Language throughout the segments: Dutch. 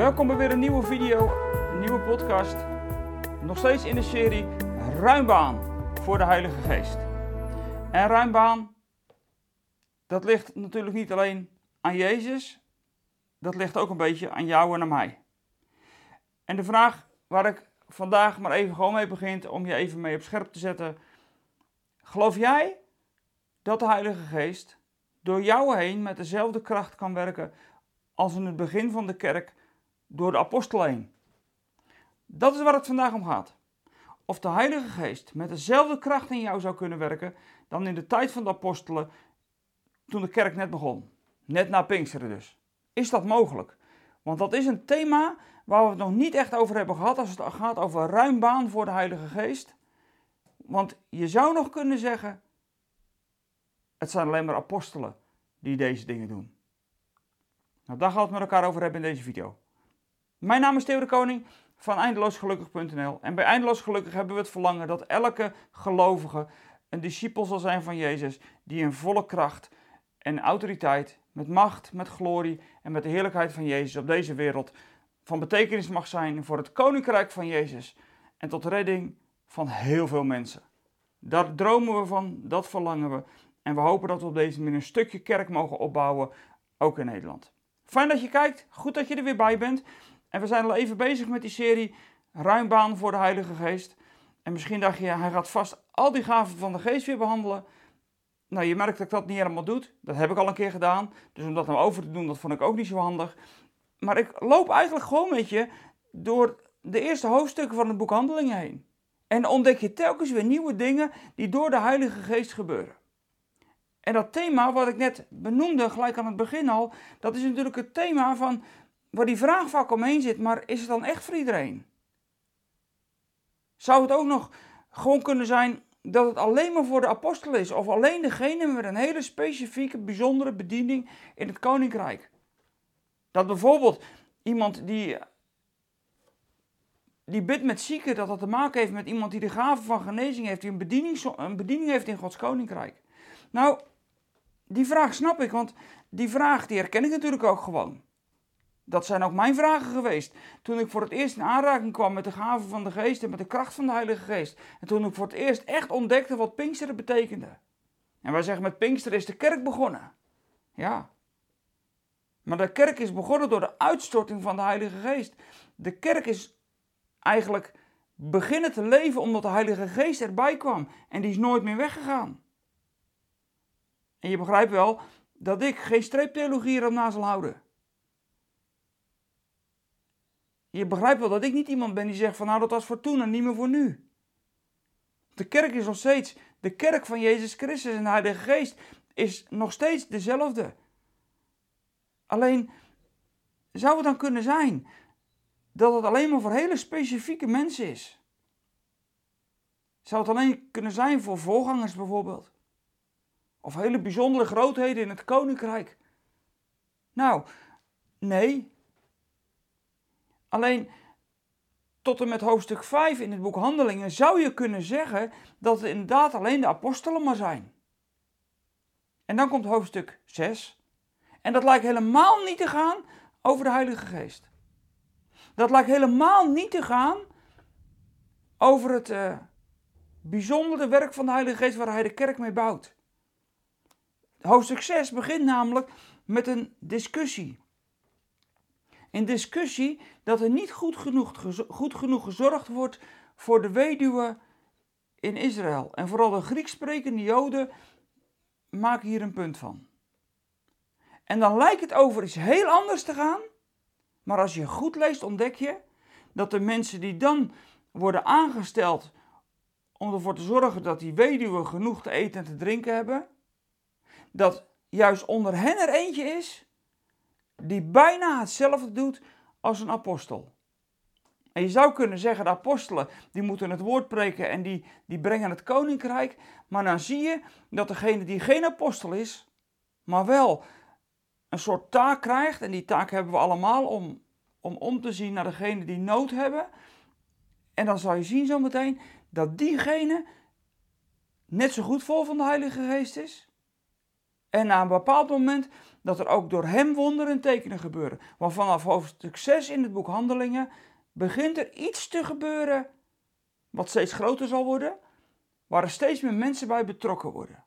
Welkom bij weer een nieuwe video, een nieuwe podcast. Nog steeds in de serie Ruimbaan voor de Heilige Geest. En ruimbaan, dat ligt natuurlijk niet alleen aan Jezus, dat ligt ook een beetje aan jou en aan mij. En de vraag waar ik vandaag maar even gewoon mee begint om je even mee op scherp te zetten. Geloof jij dat de Heilige Geest door jou heen met dezelfde kracht kan werken als in het begin van de kerk door de apostelen heen? Dat is waar het vandaag om gaat. Of de Heilige Geest met dezelfde kracht in jou zou kunnen werken dan in de tijd van de apostelen toen de kerk net begon. Net na Pinksteren dus. Is dat mogelijk? Want dat is een thema waar we het nog niet echt over hebben gehad als het gaat over ruim baan voor de Heilige Geest. Want je zou nog kunnen zeggen, het zijn alleen maar apostelen die deze dingen doen. Nou, daar gaan we het met elkaar over hebben in deze video. Mijn naam is Theo de Koning van eindeloosgelukkig.nl en bij Eindeloos Gelukkig hebben we het verlangen dat elke gelovige een discipel zal zijn van Jezus die in volle kracht en autoriteit, met macht, met glorie en met de heerlijkheid van Jezus op deze wereld van betekenis mag zijn voor het koninkrijk van Jezus en tot redding van heel veel mensen. Daar dromen we van, dat verlangen we en we hopen dat we op deze manier een stukje kerk mogen opbouwen, ook in Nederland. Fijn dat je kijkt, goed dat je er weer bij bent. En we zijn al even bezig met die serie Ruimbaan voor de Heilige Geest. En misschien dacht je, hij gaat vast al die gaven van de geest weer behandelen. Nou, je merkt dat ik dat niet helemaal doe. Dat heb ik al een keer gedaan. Dus om dat nou over te doen, dat vond ik ook niet zo handig. Maar ik loop eigenlijk gewoon met je door de eerste hoofdstukken van het boek Handelingen heen. En ontdek je telkens weer nieuwe dingen die door de Heilige Geest gebeuren. En dat thema wat ik net benoemde, gelijk aan het begin al, dat is natuurlijk het thema van waar die vraag vaak omheen zit, maar is het dan echt voor iedereen? Zou het ook nog gewoon kunnen zijn dat het alleen maar voor de apostelen is, of alleen degene met een hele specifieke, bijzondere bediening in het koninkrijk? Dat bijvoorbeeld iemand die, die bidt met zieken, dat dat te maken heeft met iemand die de gave van genezing heeft, die een bediening, een bediening heeft in Gods koninkrijk. Nou, die vraag snap ik, want die vraag die herken ik natuurlijk ook gewoon. Dat zijn ook mijn vragen geweest. Toen ik voor het eerst in aanraking kwam met de gave van de geest en met de kracht van de Heilige Geest. En toen ik voor het eerst echt ontdekte wat Pinksteren betekende. En wij zeggen met Pinksteren is de kerk begonnen. Ja. Maar de kerk is begonnen door de uitstorting van de Heilige Geest. De kerk is eigenlijk beginnen te leven omdat de Heilige Geest erbij kwam. En die is nooit meer weggegaan. En je begrijpt wel dat ik geen streeptheologie erop na zal houden. Je begrijpt wel dat ik niet iemand ben die zegt van nou dat was voor toen en niet meer voor nu. De kerk is nog steeds, de kerk van Jezus Christus en de Heilige Geest is nog steeds dezelfde. Alleen zou het dan kunnen zijn dat het alleen maar voor hele specifieke mensen is? Zou het alleen kunnen zijn voor voorgangers bijvoorbeeld? Of hele bijzondere grootheden in het koninkrijk? Nou, nee. Alleen tot en met hoofdstuk 5 in het boek Handelingen zou je kunnen zeggen dat het inderdaad alleen de apostelen maar zijn. En dan komt hoofdstuk 6. En dat lijkt helemaal niet te gaan over de Heilige Geest. Dat lijkt helemaal niet te gaan over het uh, bijzondere werk van de Heilige Geest waar hij de kerk mee bouwt. Hoofdstuk 6 begint namelijk met een discussie. Een discussie dat er niet goed genoeg, goed genoeg gezorgd wordt voor de weduwe in Israël. En vooral de Grieks sprekende Joden maken hier een punt van. En dan lijkt het over iets heel anders te gaan. Maar als je goed leest, ontdek je dat de mensen die dan worden aangesteld om ervoor te zorgen dat die weduwen genoeg te eten en te drinken hebben, dat juist onder hen er eentje is die bijna hetzelfde doet als een apostel. En je zou kunnen zeggen, de apostelen die moeten het woord preken en die, die brengen het koninkrijk. Maar dan zie je dat degene die geen apostel is, maar wel een soort taak krijgt. En die taak hebben we allemaal om om, om te zien naar degene die nood hebben. En dan zal je zien zometeen dat diegene net zo goed vol van de Heilige Geest is. En na een bepaald moment dat er ook door hem wonderen en tekenen gebeuren. Want vanaf hoofdstuk 6 in het boek Handelingen begint er iets te gebeuren wat steeds groter zal worden, waar er steeds meer mensen bij betrokken worden.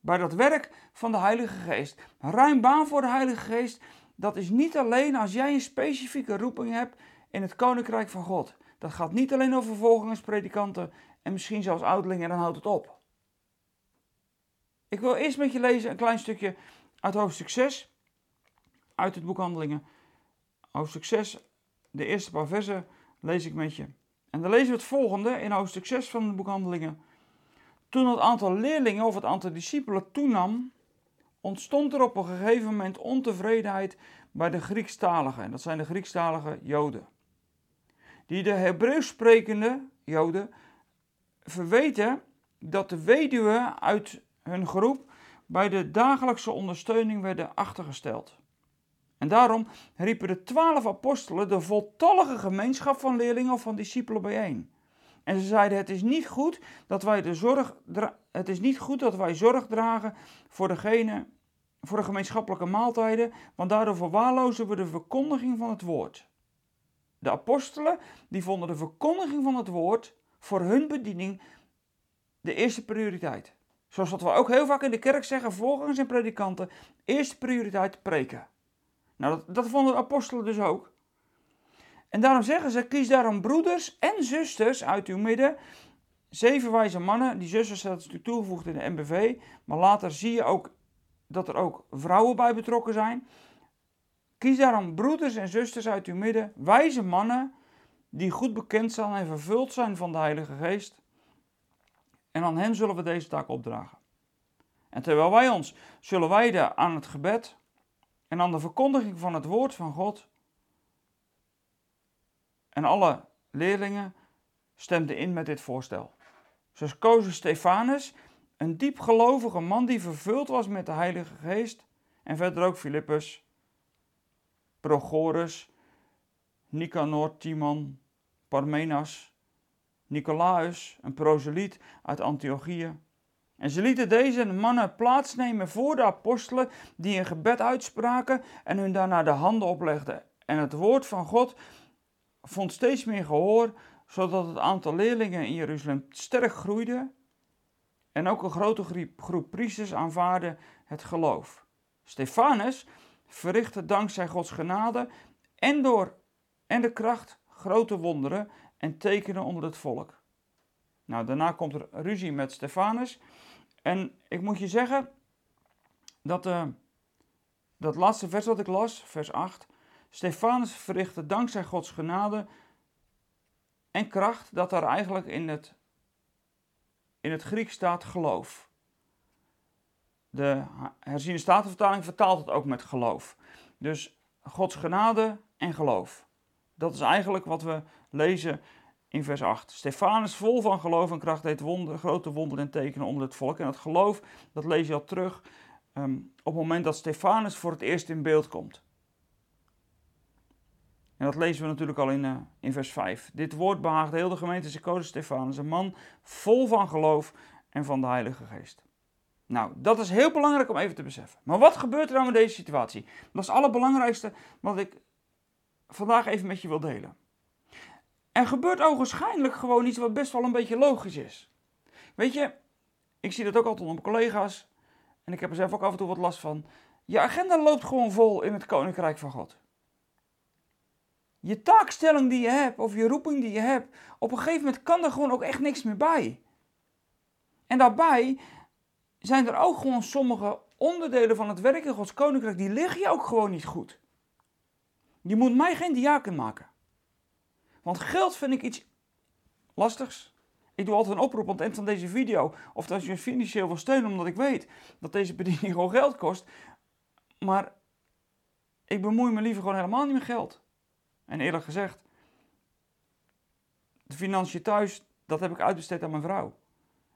Bij dat werk van de Heilige Geest. Ruim baan voor de Heilige Geest, dat is niet alleen als jij een specifieke roeping hebt in het Koninkrijk van God. Dat gaat niet alleen over vervolgingspredikanten en misschien zelfs ouderlingen en dan houdt het op. Ik wil eerst met je lezen een klein stukje uit hoofdstuk 6, uit het boek Handelingen. Hoofdstuk 6, de eerste paar versen lees ik met je. En dan lezen we het volgende in hoofdstuk 6 van het boek Handelingen. Toen het aantal leerlingen of het aantal discipelen toenam, ontstond er op een gegeven moment ontevredenheid bij de Griekstaligen. En dat zijn de Griekstalige Joden. Die de Hebreeuws sprekende Joden verweten dat de weduwen uit hun groep bij de dagelijkse ondersteuning werden achtergesteld. En daarom riepen de twaalf apostelen de voltallige gemeenschap van leerlingen of van discipelen bijeen. En ze zeiden: het is niet goed dat wij de zorg, het is niet goed dat wij zorg dragen voor degene, voor de gemeenschappelijke maaltijden, want daardoor verwaarlozen we de verkondiging van het woord. De apostelen die vonden de verkondiging van het woord voor hun bediening de eerste prioriteit. Zoals wat we ook heel vaak in de kerk zeggen, volgens en predikanten, eerste prioriteit preken. Nou, dat, dat vonden de apostelen dus ook. En daarom zeggen ze, kies daarom broeders en zusters uit uw midden. Zeven wijze mannen, die zusters dat natuurlijk toegevoegd in de MBV. Maar later zie je ook dat er ook vrouwen bij betrokken zijn. Kies daarom broeders en zusters uit uw midden, wijze mannen, die goed bekend zijn en vervuld zijn van de Heilige Geest. En aan hen zullen we deze taak opdragen. En terwijl wij ons zullen wijden aan het gebed en aan de verkondiging van het woord van God, en alle leerlingen stemden in met dit voorstel. Ze kozen Stefanus, een diepgelovige man die vervuld was met de Heilige Geest, en verder ook Filippus, Prochorus, Nicanor, Timon, Parmenas, Nicolaus, een proseliet uit Antiochië. En ze lieten deze mannen plaatsnemen voor de apostelen, die een gebed uitspraken en hun daarna de handen oplegden. En het woord van God vond steeds meer gehoor, zodat het aantal leerlingen in Jeruzalem sterk groeide. En ook een grote groep priesters aanvaarde het geloof. Stefanus verrichtte dankzij Gods genade en door en de kracht grote wonderen en tekenen onder het volk. Nou, daarna komt er ruzie met Stefanus. En ik moet je zeggen dat uh, dat laatste vers wat ik las, vers 8, Stefanus verrichtte dankzij Gods genade en kracht dat er eigenlijk in het, in het Griek staat geloof. De herziene statenvertaling vertaalt het ook met geloof. Dus Gods genade en geloof. Dat is eigenlijk wat we lezen in vers 8. Stefanus, vol van geloof en kracht, deed wonder, grote wonderen en tekenen onder het volk. En dat geloof, dat lees je al terug um, op het moment dat Stefanus voor het eerst in beeld komt. En dat lezen we natuurlijk al in, uh, in vers 5. Dit woord behaagde heel de gemeente Secodes Stefanus, een man vol van geloof en van de Heilige Geest. Nou, dat is heel belangrijk om even te beseffen. Maar wat gebeurt er nou in deze situatie? Dat is het allerbelangrijkste wat ik vandaag even met je wil delen. Er gebeurt ogenschijnlijk gewoon iets wat best wel een beetje logisch is. Weet je, ik zie dat ook altijd onder mijn collega's. En ik heb er zelf ook af en toe wat last van. Je agenda loopt gewoon vol in het Koninkrijk van God. Je taakstelling die je hebt, of je roeping die je hebt, op een gegeven moment kan er gewoon ook echt niks meer bij. En daarbij zijn er ook gewoon sommige onderdelen van het werk in Gods Koninkrijk, die liggen je ook gewoon niet goed. Je moet mij geen diaken maken. Want geld vind ik iets lastigs. Ik doe altijd een oproep aan het eind van deze video. Of als je financieel wil steunen, omdat ik weet dat deze bediening gewoon geld kost. Maar ik bemoei me liever gewoon helemaal niet met geld. En eerlijk gezegd, de financiën thuis, dat heb ik uitbesteed aan mijn vrouw.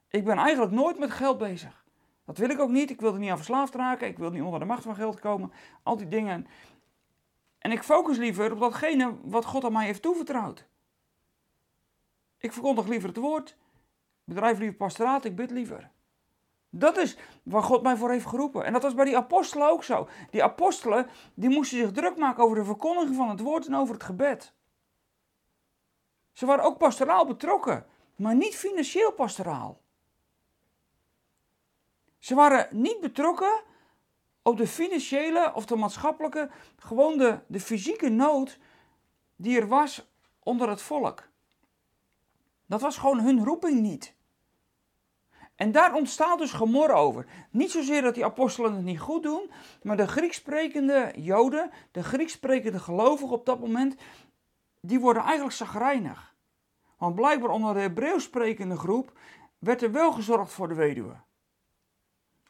Ik ben eigenlijk nooit met geld bezig. Dat wil ik ook niet. Ik wil er niet aan verslaafd raken. Ik wil niet onder de macht van geld komen. Al die dingen. En ik focus liever op datgene wat God aan mij heeft toevertrouwd. Ik verkondig liever het woord. Bedrijf liever pastoraat. Ik bid liever. Dat is waar God mij voor heeft geroepen. En dat was bij die apostelen ook zo. Die apostelen die moesten zich druk maken over de verkondiging van het woord en over het gebed. Ze waren ook pastoraal betrokken, maar niet financieel pastoraal. Ze waren niet betrokken op de financiële of de maatschappelijke, gewoon de, de fysieke nood die er was onder het volk. Dat was gewoon hun roeping niet. En daar ontstaat dus gemor over. Niet zozeer dat die apostelen het niet goed doen, maar de Grieks sprekende Joden, de Grieks sprekende gelovigen op dat moment, die worden eigenlijk zagrijnig. Want blijkbaar onder de Hebreeuws sprekende groep werd er wel gezorgd voor de weduwe.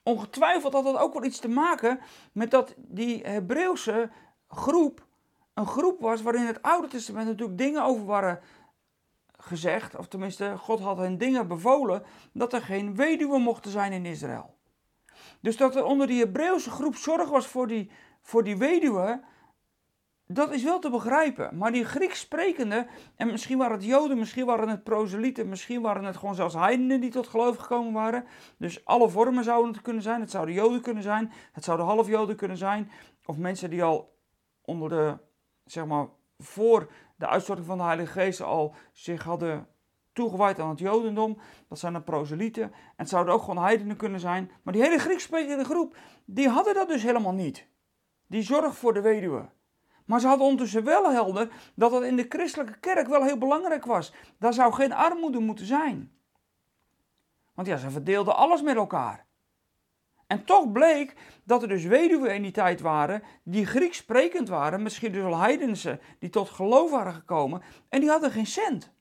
Ongetwijfeld had dat ook wel iets te maken met dat die Hebreeuwse groep een groep was waarin het Oude Testament natuurlijk dingen over waren gezegd, of tenminste, God had hen dingen bevolen, dat er geen weduwe mochten zijn in Israël. Dus dat er onder die Hebreeuwse groep zorg was voor die, voor die weduwe, dat is wel te begrijpen. Maar die Grieks sprekende, en misschien waren het Joden, misschien waren het proselieten, misschien waren het gewoon zelfs heidenen die tot geloof gekomen waren. Dus alle vormen zouden het kunnen zijn. Het zouden Joden kunnen zijn, het zouden half Joden kunnen zijn, of mensen die al onder de, zeg maar, voor de uitstorting van de Heilige Geest al zich hadden toegewijd aan het Jodendom. Dat zijn de proselieten. En het zouden ook gewoon heidenen kunnen zijn. Maar die hele Grieks sprekende groep, die hadden dat dus helemaal niet. Die zorg voor de weduwe. Maar ze hadden ondertussen wel helder dat dat in de christelijke kerk wel heel belangrijk was. Daar zou geen armoede moeten zijn. Want ja, ze verdeelden alles met elkaar. En toch bleek dat er dus weduwen in die tijd waren die Grieks sprekend waren, misschien dus al heidense, die tot geloof waren gekomen en die hadden geen cent.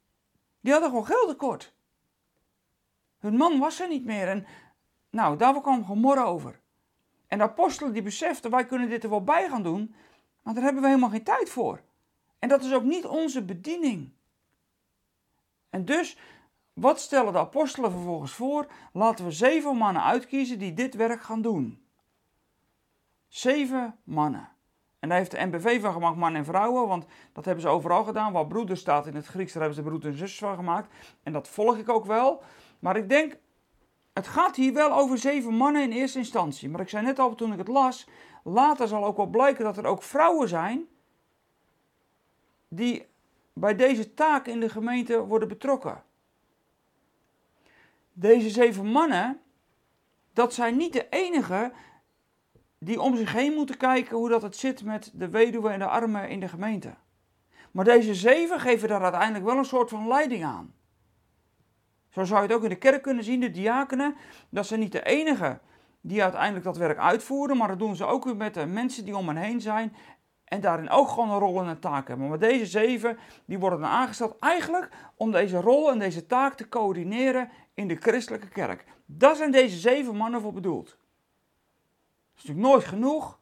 Die hadden gewoon geld tekort. Hun man was er niet meer en nou, daar kwam gemor over. En de apostelen die beseften, wij kunnen dit er wel bij gaan doen, maar daar hebben we helemaal geen tijd voor. En dat is ook niet onze bediening. En dus wat stellen de apostelen vervolgens voor? Laten we zeven mannen uitkiezen die dit werk gaan doen. Zeven mannen. En daar heeft de NBV van gemaakt, mannen en vrouwen, want dat hebben ze overal gedaan. Waar broeder staat in het Grieks, daar hebben ze broeder en zus van gemaakt. En dat volg ik ook wel. Maar ik denk, het gaat hier wel over zeven mannen in eerste instantie. Maar ik zei net al toen ik het las, later zal ook wel blijken dat er ook vrouwen zijn die bij deze taak in de gemeente worden betrokken deze zeven mannen, dat zijn niet de enigen die om zich heen moeten kijken hoe dat het zit met de weduwe en de armen in de gemeente. Maar deze zeven geven daar uiteindelijk wel een soort van leiding aan. Zo zou je het ook in de kerk kunnen zien, de diakenen, dat zijn niet de enigen die uiteindelijk dat werk uitvoeren, maar dat doen ze ook weer met de mensen die om hen heen zijn en daarin ook gewoon een rol en een taak hebben. Maar deze zeven, die worden dan aangesteld eigenlijk om deze rol en deze taak te coördineren in de christelijke kerk. Daar zijn deze zeven mannen voor bedoeld. Dat is natuurlijk nooit genoeg.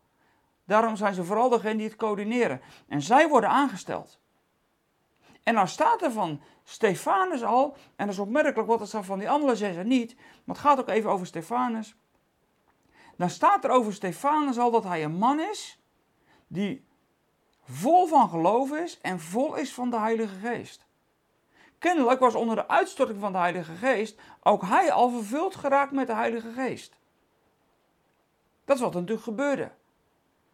Daarom zijn ze vooral degene die het coördineren. En zij worden aangesteld. En dan staat er van Stefanus al, en dat is opmerkelijk, wat er staat van die andere zes niet, maar het gaat ook even over Stefanus. Dan staat er over Stefanus al dat hij een man is die vol van geloof is en vol is van de Heilige Geest. Kennelijk was onder de uitstorting van de Heilige Geest ook hij al vervuld geraakt met de Heilige Geest. Dat is wat er natuurlijk gebeurde.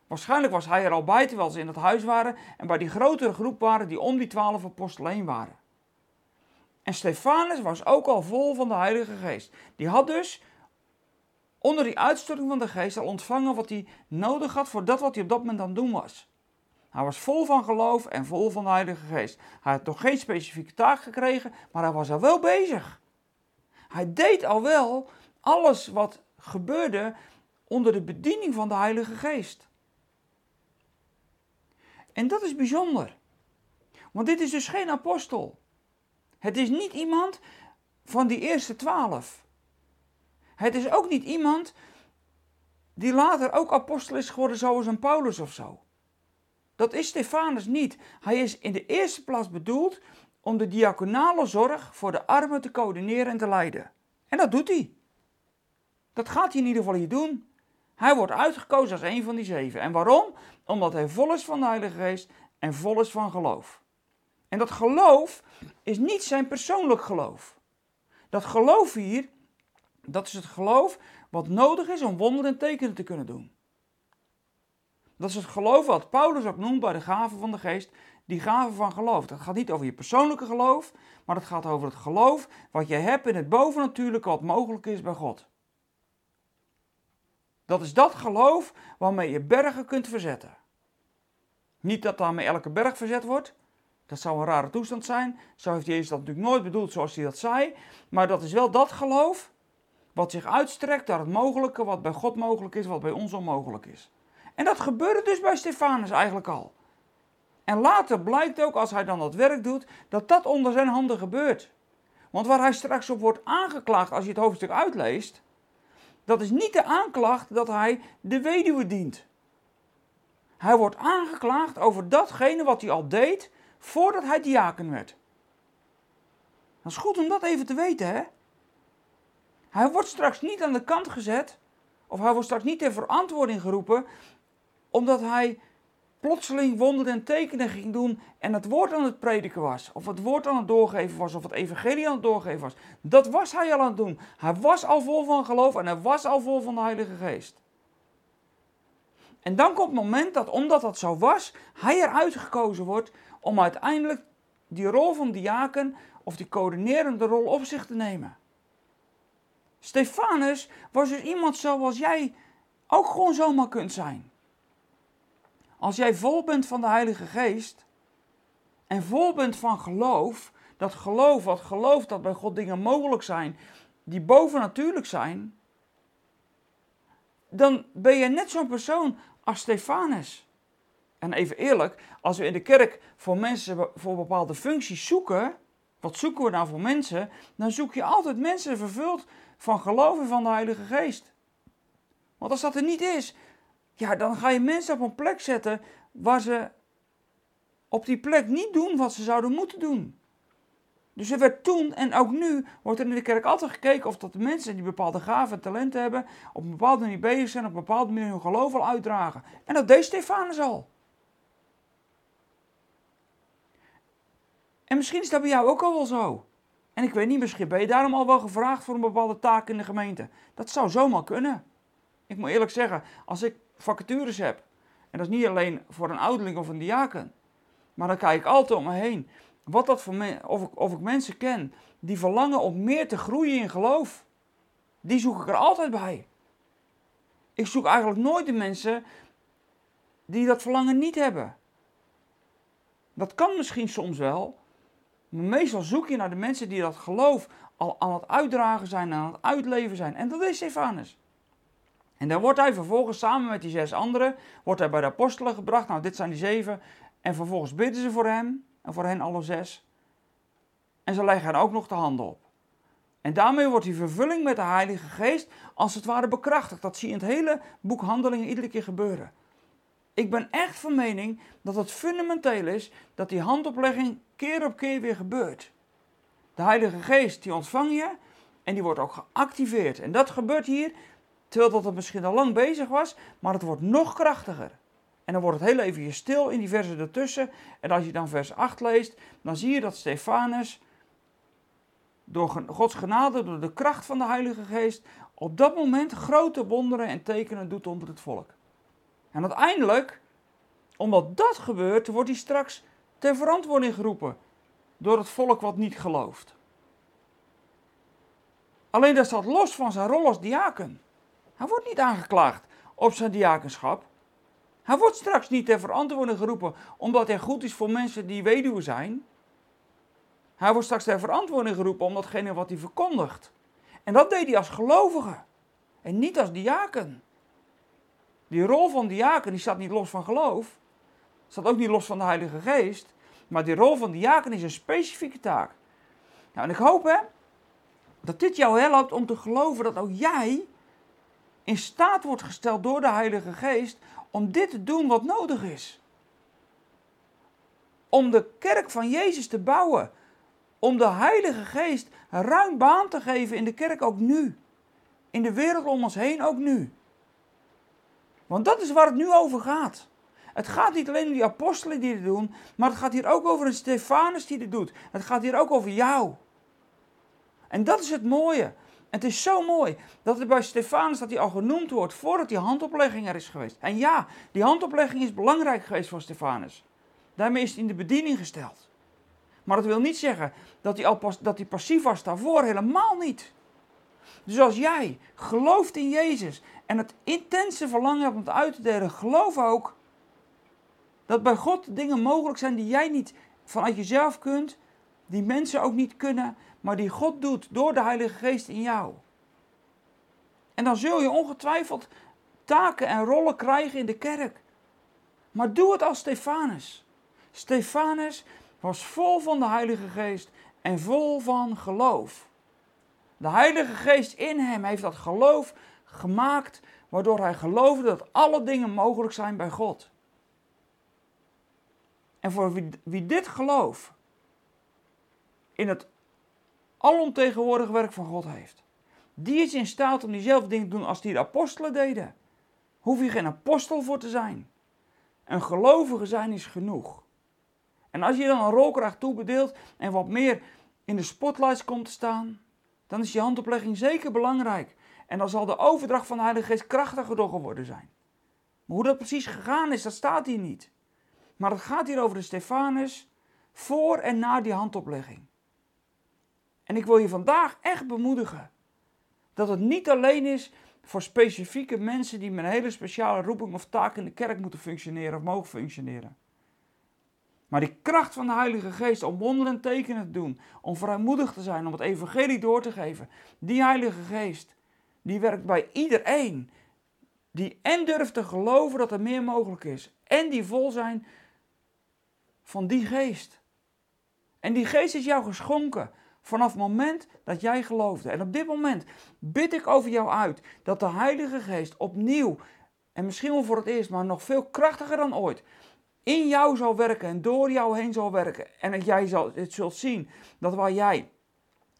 Waarschijnlijk was hij er al bij terwijl ze in het huis waren en bij die grotere groep waren die om die twaalf apostelen heen waren. En Stefanus was ook al vol van de Heilige Geest. Die had dus onder die uitstorting van de Geest al ontvangen wat hij nodig had voor dat wat hij op dat moment aan het doen was. Hij was vol van geloof en vol van de Heilige Geest. Hij had nog geen specifieke taak gekregen, maar hij was al wel bezig. Hij deed al wel alles wat gebeurde onder de bediening van de Heilige Geest. En dat is bijzonder. Want dit is dus geen apostel. Het is niet iemand van die eerste twaalf. Het is ook niet iemand die later ook apostel is geworden zoals een Paulus of zo. Dat is Stefanus niet. Hij is in de eerste plaats bedoeld om de diaconale zorg voor de armen te coördineren en te leiden. En dat doet hij. Dat gaat hij in ieder geval hier doen. Hij wordt uitgekozen als een van die zeven. En waarom? Omdat hij vol is van de Heilige Geest en vol is van geloof. En dat geloof is niet zijn persoonlijk geloof. Dat geloof hier Dat is het geloof wat nodig is om wonderen en tekenen te kunnen doen. Dat is het geloof wat Paulus ook noemt bij de gaven van de geest, die gaven van geloof. Dat gaat niet over je persoonlijke geloof, maar het gaat over het geloof wat je hebt in het bovennatuurlijke wat mogelijk is bij God. Dat is dat geloof waarmee je bergen kunt verzetten. Niet dat daarmee elke berg verzet wordt. Dat zou een rare toestand zijn. Zo heeft Jezus dat natuurlijk nooit bedoeld zoals hij dat zei. Maar dat is wel dat geloof wat zich uitstrekt naar het mogelijke wat bij God mogelijk is, wat bij ons onmogelijk is. En dat gebeurde dus bij Stefanus eigenlijk al. En later blijkt ook, als hij dan dat werk doet, dat dat onder zijn handen gebeurt. Want waar hij straks op wordt aangeklaagd, als je het hoofdstuk uitleest, dat is niet de aanklacht dat hij de weduwe dient. Hij wordt aangeklaagd over datgene wat hij al deed voordat hij diaken werd. Dat is goed om dat even te weten, hè? Hij wordt straks niet aan de kant gezet, of hij wordt straks niet ter verantwoording geroepen, omdat hij plotseling wonderen en tekenen ging doen en het woord aan het prediken was, of het woord aan het doorgeven was, of het evangelie aan het doorgeven was. Dat was hij al aan het doen. Hij was al vol van geloof en hij was al vol van de Heilige Geest. En dan komt het moment dat, omdat dat zo was, hij eruit gekozen wordt om uiteindelijk die rol van diaken of die coördinerende rol op zich te nemen. Stefanus was dus iemand zoals jij ook gewoon zomaar kunt zijn. Als jij vol bent van de Heilige Geest en vol bent van geloof, dat geloof wat gelooft dat bij God dingen mogelijk zijn die bovennatuurlijk zijn, dan ben je net zo'n persoon als Stefanus. En even eerlijk, als we in de kerk voor mensen voor bepaalde functies zoeken, wat zoeken we nou voor mensen? Dan zoek je altijd mensen vervuld van geloof en van de Heilige Geest. Want als dat er niet is, ja, dan ga je mensen op een plek zetten waar ze op die plek niet doen wat ze zouden moeten doen. Dus er werd toen en ook nu wordt er in de kerk altijd gekeken of dat de mensen die bepaalde gaven en talenten hebben, op een bepaalde manier bezig zijn, op een bepaalde manier hun geloof al uitdragen. En dat deed Stefanus al. En misschien is dat bij jou ook al wel zo. En ik weet niet, misschien ben je daarom al wel gevraagd voor een bepaalde taak in de gemeente. Dat zou zomaar kunnen. Ik moet eerlijk zeggen, als ik vacatures heb, en dat is niet alleen voor een ouderling of een diaken, maar dan kijk ik altijd om me heen. Wat dat voor of, ik, of ik mensen ken die verlangen om meer te groeien in geloof. Die zoek ik er altijd bij. Ik zoek eigenlijk nooit de mensen die dat verlangen niet hebben. Dat kan misschien soms wel, maar meestal zoek je naar de mensen die dat geloof al aan het uitdragen zijn, aan het uitleven zijn. En dat is Stefanus. En dan wordt hij vervolgens samen met die zes anderen, wordt hij bij de apostelen gebracht. Nou, dit zijn die zeven. En vervolgens bidden ze voor hem en voor hen alle zes. En ze leggen hen ook nog de handen op. En daarmee wordt die vervulling met de Heilige Geest als het ware bekrachtigd. Dat zie je in het hele boek Handelingen iedere keer gebeuren. Ik ben echt van mening dat het fundamenteel is dat die handoplegging keer op keer weer gebeurt. De Heilige Geest die ontvang je en die wordt ook geactiveerd. En dat gebeurt hier terwijl dat het misschien al lang bezig was, maar het wordt nog krachtiger. En dan wordt het heel even stil in die versen ertussen. En als je dan vers 8 leest, dan zie je dat Stefanus door Gods genade, door de kracht van de Heilige Geest, op dat moment grote wonderen en tekenen doet onder het volk. En uiteindelijk, omdat dat gebeurt, wordt hij straks ter verantwoording geroepen door het volk wat niet gelooft. Alleen dat staat los van zijn rol als diaken. Hij wordt niet aangeklaagd op zijn diakenschap. Hij wordt straks niet ter verantwoording geroepen omdat hij goed is voor mensen die weduwe zijn. Hij wordt straks ter verantwoording geroepen om datgene wat hij verkondigt. En dat deed hij als gelovige en niet als diaken. Die rol van diaken die staat niet los van geloof, staat ook niet los van de Heilige Geest, maar die rol van diaken is een specifieke taak. Nou, en ik hoop hè, dat dit jou helpt om te geloven dat ook jij in staat wordt gesteld door de Heilige Geest om dit te doen wat nodig is. Om de kerk van Jezus te bouwen. Om de Heilige Geest ruim baan te geven in de kerk ook nu. In de wereld om ons heen ook nu. Want dat is waar het nu over gaat. Het gaat niet alleen om die apostelen die dit doen, maar het gaat hier ook over een Stefanus die dit doet. Het gaat hier ook over jou. En dat is het mooie. Het is zo mooi dat het bij Stefanus dat hij al genoemd wordt voordat die handoplegging er is geweest. En ja, die handoplegging is belangrijk geweest voor Stefanus. Daarmee is hij in de bediening gesteld. Maar dat wil niet zeggen dat hij, al pas, dat hij passief was daarvoor, helemaal niet. Dus als jij gelooft in Jezus en het intense verlangen hebt om het uit te delen, geloof ook dat bij God dingen mogelijk zijn die jij niet vanuit jezelf kunt, die mensen ook niet kunnen, maar die God doet door de Heilige Geest in jou. En dan zul je ongetwijfeld taken en rollen krijgen in de kerk. Maar doe het als Stefanus. Stefanus was vol van de Heilige Geest en vol van geloof. De Heilige Geest in hem heeft dat geloof gemaakt, waardoor hij geloofde dat alle dingen mogelijk zijn bij God. En voor wie, wie dit geloof in het alomtegenwoordig werk van God heeft, die is in staat om diezelfde dingen te doen als die de apostelen deden. Hoef je geen apostel voor te zijn. Een gelovige zijn is genoeg. En als je dan een rol krijgt toebedeeld en wat meer in de spotlights komt te staan, dan is die handoplegging zeker belangrijk. En dan zal de overdracht van de Heilige Geest krachtiger door geworden zijn. Maar hoe dat precies gegaan is, dat staat hier niet. Maar het gaat hier over de Stefanus voor en na die handoplegging. En ik wil je vandaag echt bemoedigen dat het niet alleen is voor specifieke mensen die met een hele speciale roeping of taak in de kerk moeten functioneren of mogen functioneren. Maar die kracht van de Heilige Geest om wonderen en tekenen te doen, om vrijmoedig te zijn, om het evangelie door te geven, die Heilige Geest, die werkt bij iedereen die en durft te geloven dat er meer mogelijk is en die vol zijn van die geest. En die geest is jou geschonken vanaf het moment dat jij geloofde. En op dit moment bid ik over jou uit dat de Heilige Geest opnieuw, en misschien wel voor het eerst, maar nog veel krachtiger dan ooit, in jou zal werken en door jou heen zal werken. En dat jij zal, het zult zien dat waar jij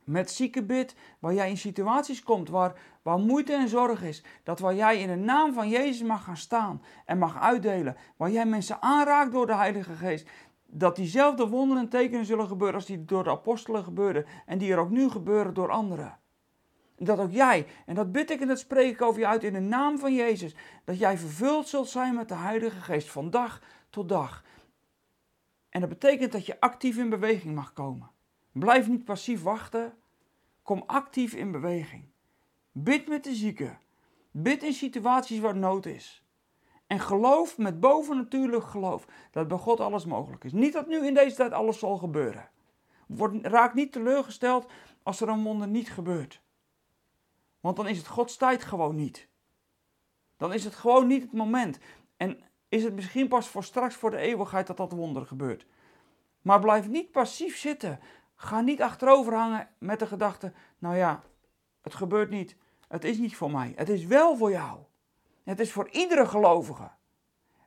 met zieke bidt, waar jij in situaties komt waar, waar moeite en zorg is, dat waar jij in de naam van Jezus mag gaan staan en mag uitdelen, waar jij mensen aanraakt door de Heilige Geest, dat diezelfde wonderen en tekenen zullen gebeuren als die door de apostelen gebeurden en die er ook nu gebeuren door anderen. Dat ook jij, en dat bid ik en dat spreek ik over je uit in de naam van Jezus, dat jij vervuld zult zijn met de Heilige Geest van dag tot dag. En dat betekent dat je actief in beweging mag komen. Blijf niet passief wachten, kom actief in beweging. Bid met de zieken, bid in situaties waar nood is. En geloof met bovennatuurlijk geloof dat bij God alles mogelijk is. Niet dat nu in deze tijd alles zal gebeuren. Word, raak niet teleurgesteld als er een wonder niet gebeurt. Want dan is het Gods tijd gewoon niet. Dan is het gewoon niet het moment. En is het misschien pas voor straks, voor de eeuwigheid, dat dat wonder gebeurt. Maar blijf niet passief zitten. Ga niet achterover hangen met de gedachte: nou ja, het gebeurt niet. Het is niet voor mij. Het is wel voor jou. Het is voor iedere gelovige.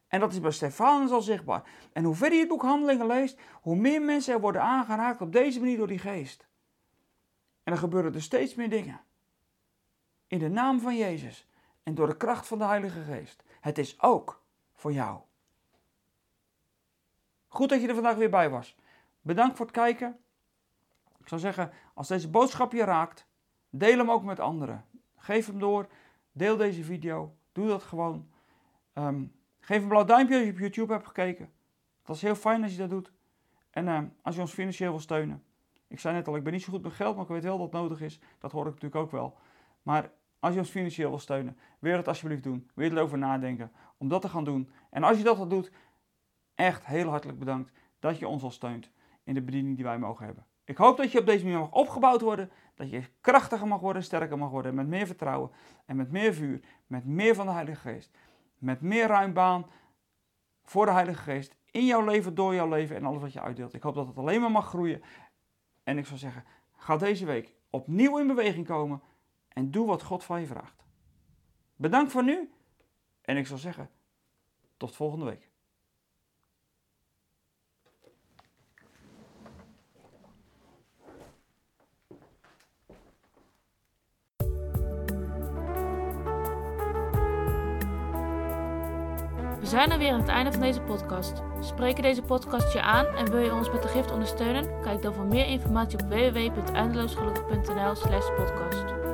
En dat is bij Stefanus al zichtbaar. En hoe verder je het boek Handelingen leest, hoe meer mensen er worden aangeraakt op deze manier door die geest. En er gebeuren er steeds meer dingen. In de naam van Jezus en door de kracht van de Heilige Geest. Het is ook voor jou. Goed dat je er vandaag weer bij was. Bedankt voor het kijken. Ik zou zeggen, als deze boodschap je raakt, deel hem ook met anderen. Geef hem door, deel deze video. Doe dat gewoon. Ehm, geef een blauw duimpje als je op YouTube hebt gekeken. Dat is heel fijn als je dat doet. En ehm, als je ons financieel wil steunen. Ik zei net al, ik ben niet zo goed met geld, maar ik weet wel dat het nodig is. Dat hoor ik natuurlijk ook wel. Maar als je ons financieel wil steunen, wil je dat alsjeblieft doen. Wil je erover nadenken om dat te gaan doen. En als je dat al doet, echt heel hartelijk bedankt dat je ons al steunt in de bediening die wij mogen hebben. Ik hoop dat je op deze manier mag opgebouwd worden. Dat je krachtiger mag worden, sterker mag worden. Met meer vertrouwen en met meer vuur. Met meer van de Heilige Geest. Met meer ruim baan voor de Heilige Geest. In jouw leven, door jouw leven en alles wat je uitdeelt. Ik hoop dat het alleen maar mag groeien. En ik zou zeggen, ga deze week opnieuw in beweging komen. En doe wat God van je vraagt. Bedankt voor nu. En ik zou zeggen, tot volgende week. We zijn er weer aan het einde van deze podcast. Spreken deze podcast je aan en wil je ons met de gift ondersteunen? Kijk dan voor meer informatie op www.eindeloosgelukkig.nl slash podcast.